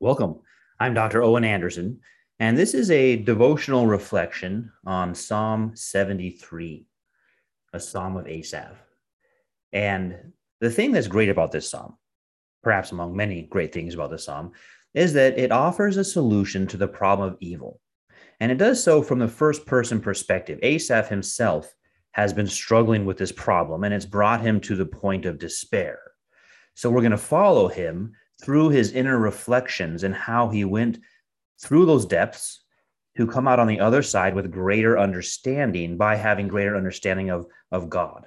Welcome. I'm Dr. Owen Anderson, and this is a devotional reflection on Psalm 73, a psalm of Asaph. And the thing that's great about this psalm, perhaps among many great things about this psalm, is that it offers a solution to the problem of evil. And it does so from the first person perspective. Asaph himself has been struggling with this problem, and it's brought him to the point of despair. So we're going to follow him through his inner reflections and how he went through those depths to come out on the other side with greater understanding by having greater understanding of, of God.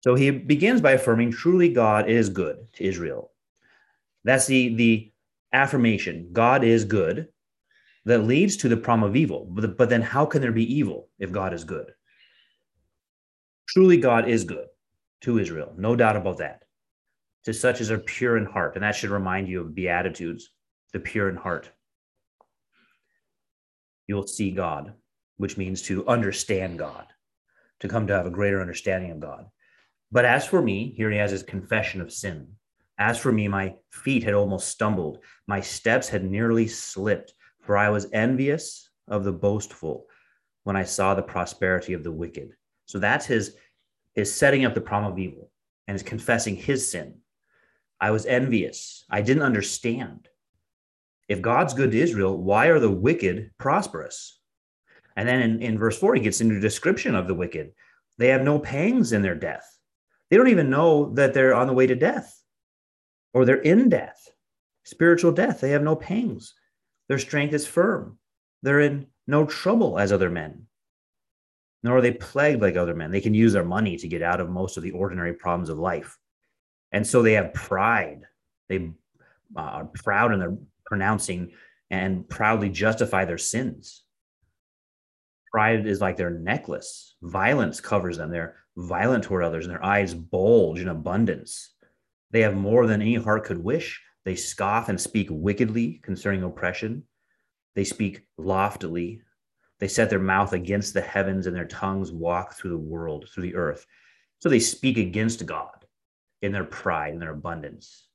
So he begins by affirming truly God is good to Israel. That's the, the affirmation God is good that leads to the problem of evil. But, but then how can there be evil if God is good? Truly, God is good to Israel. No doubt about that to such as are pure in heart. And that should remind you of Beatitudes, the pure in heart. You will see God, which means to understand God, to come to have a greater understanding of God. But as for me, here he has his confession of sin. As for me, my feet had almost stumbled, my steps had nearly slipped, for I was envious of the boastful when I saw the prosperity of the wicked. So that's his, his setting up the problem of evil and is confessing his sin. I was envious. I didn't understand. If God's good to Israel, why are the wicked prosperous? And then in, in verse 4, he gets into a description of the wicked. They have no pangs in their death. They don't even know that they're on the way to death or they're in death, spiritual death. They have no pangs. Their strength is firm. They're in no trouble as other men, nor are they plagued like other men. They can use their money to get out of most of the ordinary problems of life. And so they have pride. They uh, are proud in their pronouncing and proudly justify their sins. Pride is like their necklace. Violence covers them. They're violent toward others, and their eyes bulge in abundance. They have more than any heart could wish. They scoff and speak wickedly concerning oppression. They speak loftily. They set their mouth against the heavens, and their tongues walk through the world, through the earth. So they speak against God in their pride and their abundance.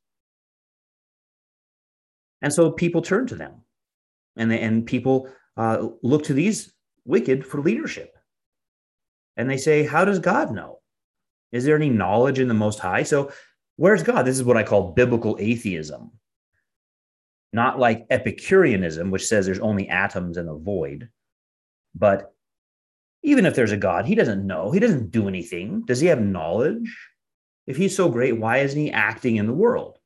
And so people turn to them, and they, and people uh, look to these wicked for leadership. And they say, "How does God know? Is there any knowledge in the Most High?" So, where's God? This is what I call biblical atheism, not like Epicureanism, which says there's only atoms in the void, but even if there's a God, he doesn't know. He doesn't do anything. Does he have knowledge? If he's so great, why isn't he acting in the world?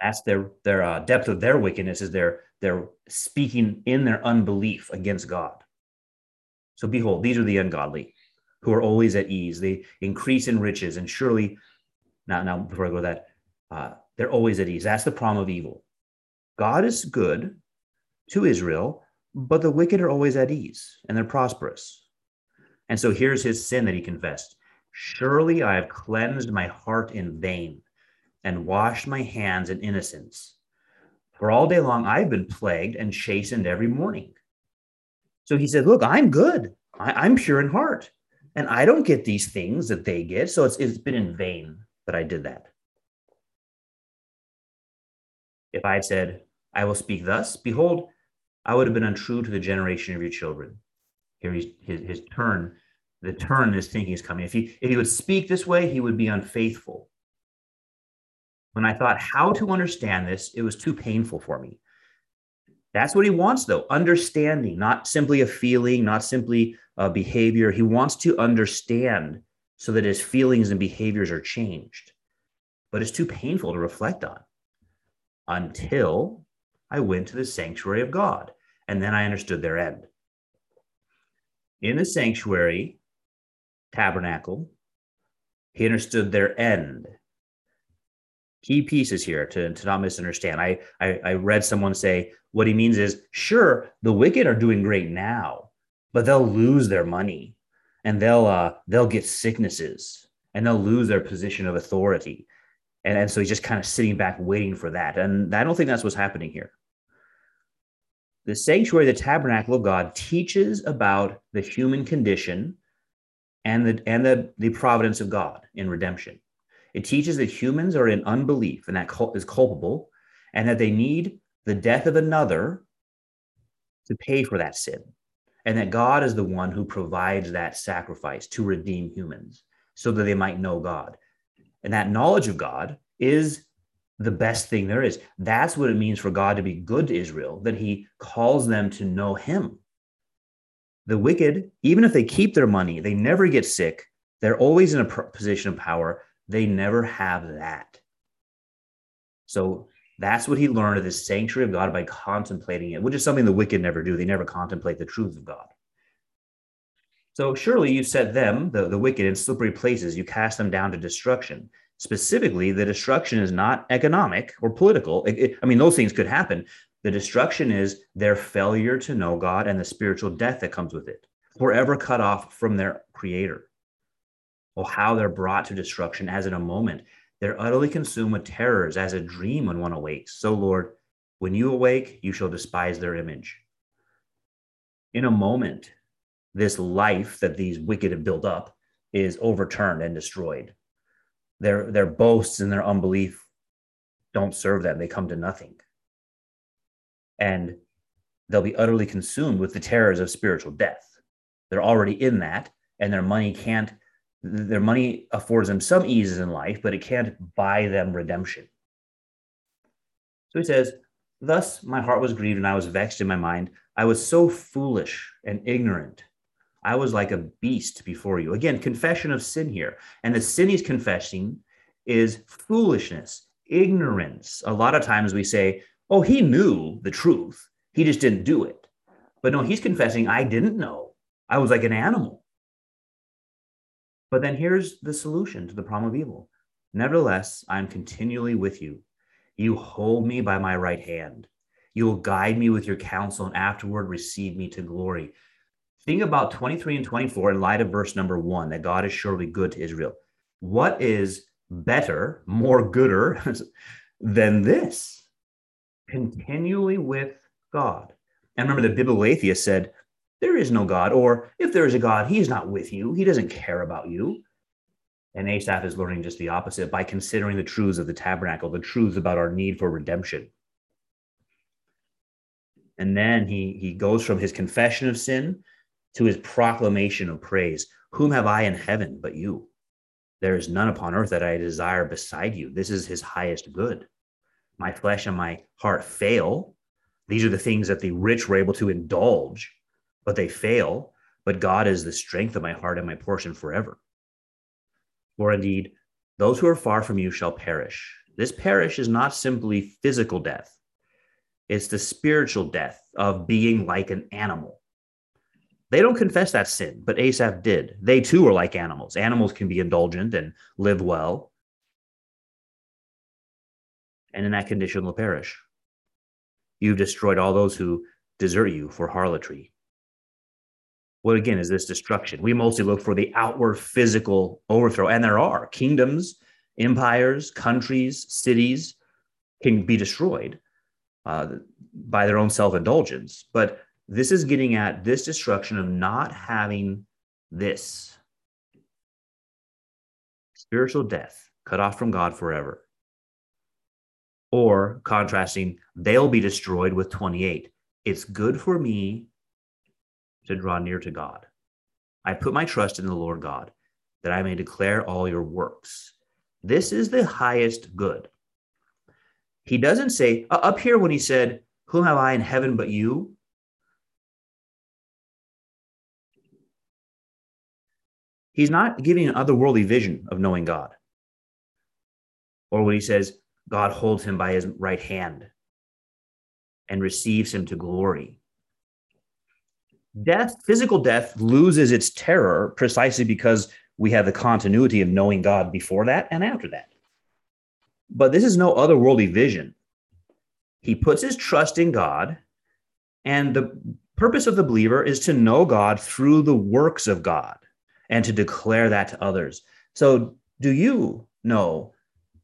That's their their uh, depth of their wickedness is they're they're speaking in their unbelief against God. So behold, these are the ungodly who are always at ease. They increase in riches, and surely now now before I go to that, uh, they're always at ease. That's the problem of evil. God is good to Israel, but the wicked are always at ease and they're prosperous. And so here's his sin that he confessed. Surely I have cleansed my heart in vain and washed my hands in innocence. For all day long I've been plagued and chastened every morning. So he said, Look, I'm good. I, am pure in heart. And I don't get these things that they get. So it's, it's been in vain that I did that. If I had said, I will speak thus, behold, I would have been untrue to the generation of your children. Here he's, his, his turn the turn in his thinking is coming. If he if he would speak this way, he would be unfaithful. When I thought how to understand this, it was too painful for me. That's what he wants, though understanding, not simply a feeling, not simply a behavior. He wants to understand so that his feelings and behaviors are changed. But it's too painful to reflect on until I went to the sanctuary of God. And then I understood their end. In the sanctuary, tabernacle. He understood their end. Key pieces here to, to not misunderstand. I, I, I read someone say what he means is sure, the wicked are doing great now, but they'll lose their money and they'll uh, they'll get sicknesses and they'll lose their position of authority. And, and so he's just kind of sitting back waiting for that. And I don't think that's what's happening here. The sanctuary, the tabernacle of God, teaches about the human condition and the and the, the providence of God in redemption. It teaches that humans are in unbelief and that is culpable, and that they need the death of another to pay for that sin. And that God is the one who provides that sacrifice to redeem humans so that they might know God. And that knowledge of God is the best thing there is. That's what it means for God to be good to Israel, that he calls them to know him. The wicked, even if they keep their money, they never get sick. They're always in a position of power. They never have that. So that's what he learned of this sanctuary of God by contemplating it, which is something the wicked never do. They never contemplate the truth of God. So surely you set them, the, the wicked, in slippery places. You cast them down to destruction. Specifically, the destruction is not economic or political. It, it, I mean, those things could happen. The destruction is their failure to know God and the spiritual death that comes with it, forever cut off from their creator. Oh, how they're brought to destruction as in a moment. They're utterly consumed with terrors as a dream when one awakes. So, Lord, when you awake, you shall despise their image. In a moment, this life that these wicked have built up is overturned and destroyed. Their, their boasts and their unbelief don't serve them, they come to nothing. And they'll be utterly consumed with the terrors of spiritual death. They're already in that, and their money can't, their money affords them some eases in life, but it can't buy them redemption. So he says, Thus my heart was grieved and I was vexed in my mind. I was so foolish and ignorant. I was like a beast before you. Again, confession of sin here. And the sin he's confessing is foolishness, ignorance. A lot of times we say, oh, he knew the truth. He just didn't do it. But no, he's confessing, I didn't know. I was like an animal. But then here's the solution to the problem of evil. Nevertheless, I am continually with you. You hold me by my right hand. You will guide me with your counsel and afterward receive me to glory. Think about 23 and 24 in light of verse number one that God is surely good to Israel. What is better, more gooder than this? Continually with God. And remember, the biblical atheist said, There is no God, or if there is a God, he is not with you, he doesn't care about you. And Asaph is learning just the opposite by considering the truths of the tabernacle, the truths about our need for redemption. And then he, he goes from his confession of sin to his proclamation of praise. Whom have I in heaven but you? There is none upon earth that I desire beside you. This is his highest good. My flesh and my heart fail. These are the things that the rich were able to indulge, but they fail. But God is the strength of my heart and my portion forever. For indeed, those who are far from you shall perish. This perish is not simply physical death, it's the spiritual death of being like an animal they don't confess that sin, but Asaph did. They too are like animals. Animals can be indulgent and live well. And in that condition will perish. You've destroyed all those who desert you for harlotry. What again is this destruction? We mostly look for the outward physical overthrow, and there are kingdoms, empires, countries, cities can be destroyed uh, by their own self indulgence. But this is getting at this destruction of not having this spiritual death cut off from God forever. Or contrasting, they'll be destroyed with 28. It's good for me to draw near to God. I put my trust in the Lord God that I may declare all your works. This is the highest good. He doesn't say, uh, up here when he said, Whom have I in heaven but you? He's not giving an otherworldly vision of knowing God. Or when he says, God holds him by his right hand and receives him to glory. Death, physical death, loses its terror precisely because we have the continuity of knowing God before that and after that. But this is no otherworldly vision. He puts his trust in God, and the purpose of the believer is to know God through the works of God and to declare that to others. So, do you know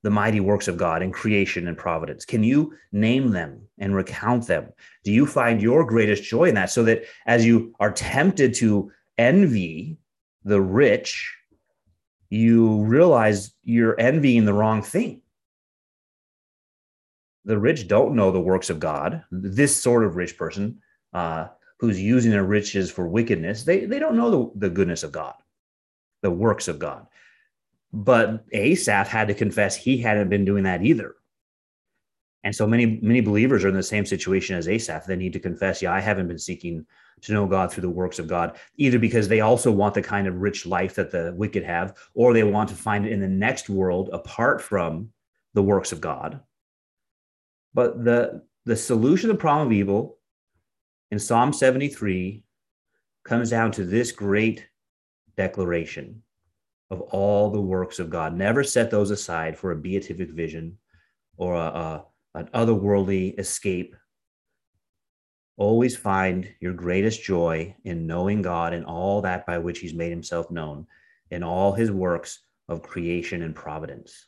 the mighty works of God in creation and providence? Can you name them and recount them? Do you find your greatest joy in that so that as you are tempted to envy the rich, you realize you're envying the wrong thing? the rich don't know the works of God. This sort of rich person uh, who's using their riches for wickedness, they, they don't know the, the goodness of God, the works of God. But Asaph had to confess he hadn't been doing that either. And so many, many believers are in the same situation as Asaph. They need to confess, yeah, I haven't been seeking to know God through the works of God, either because they also want the kind of rich life that the wicked have, or they want to find it in the next world apart from the works of God. But the, the solution to the problem of evil in Psalm 73 comes down to this great declaration of all the works of God. Never set those aside for a beatific vision or a, a, an otherworldly escape. Always find your greatest joy in knowing God and all that by which He's made Himself known in all His works of creation and providence.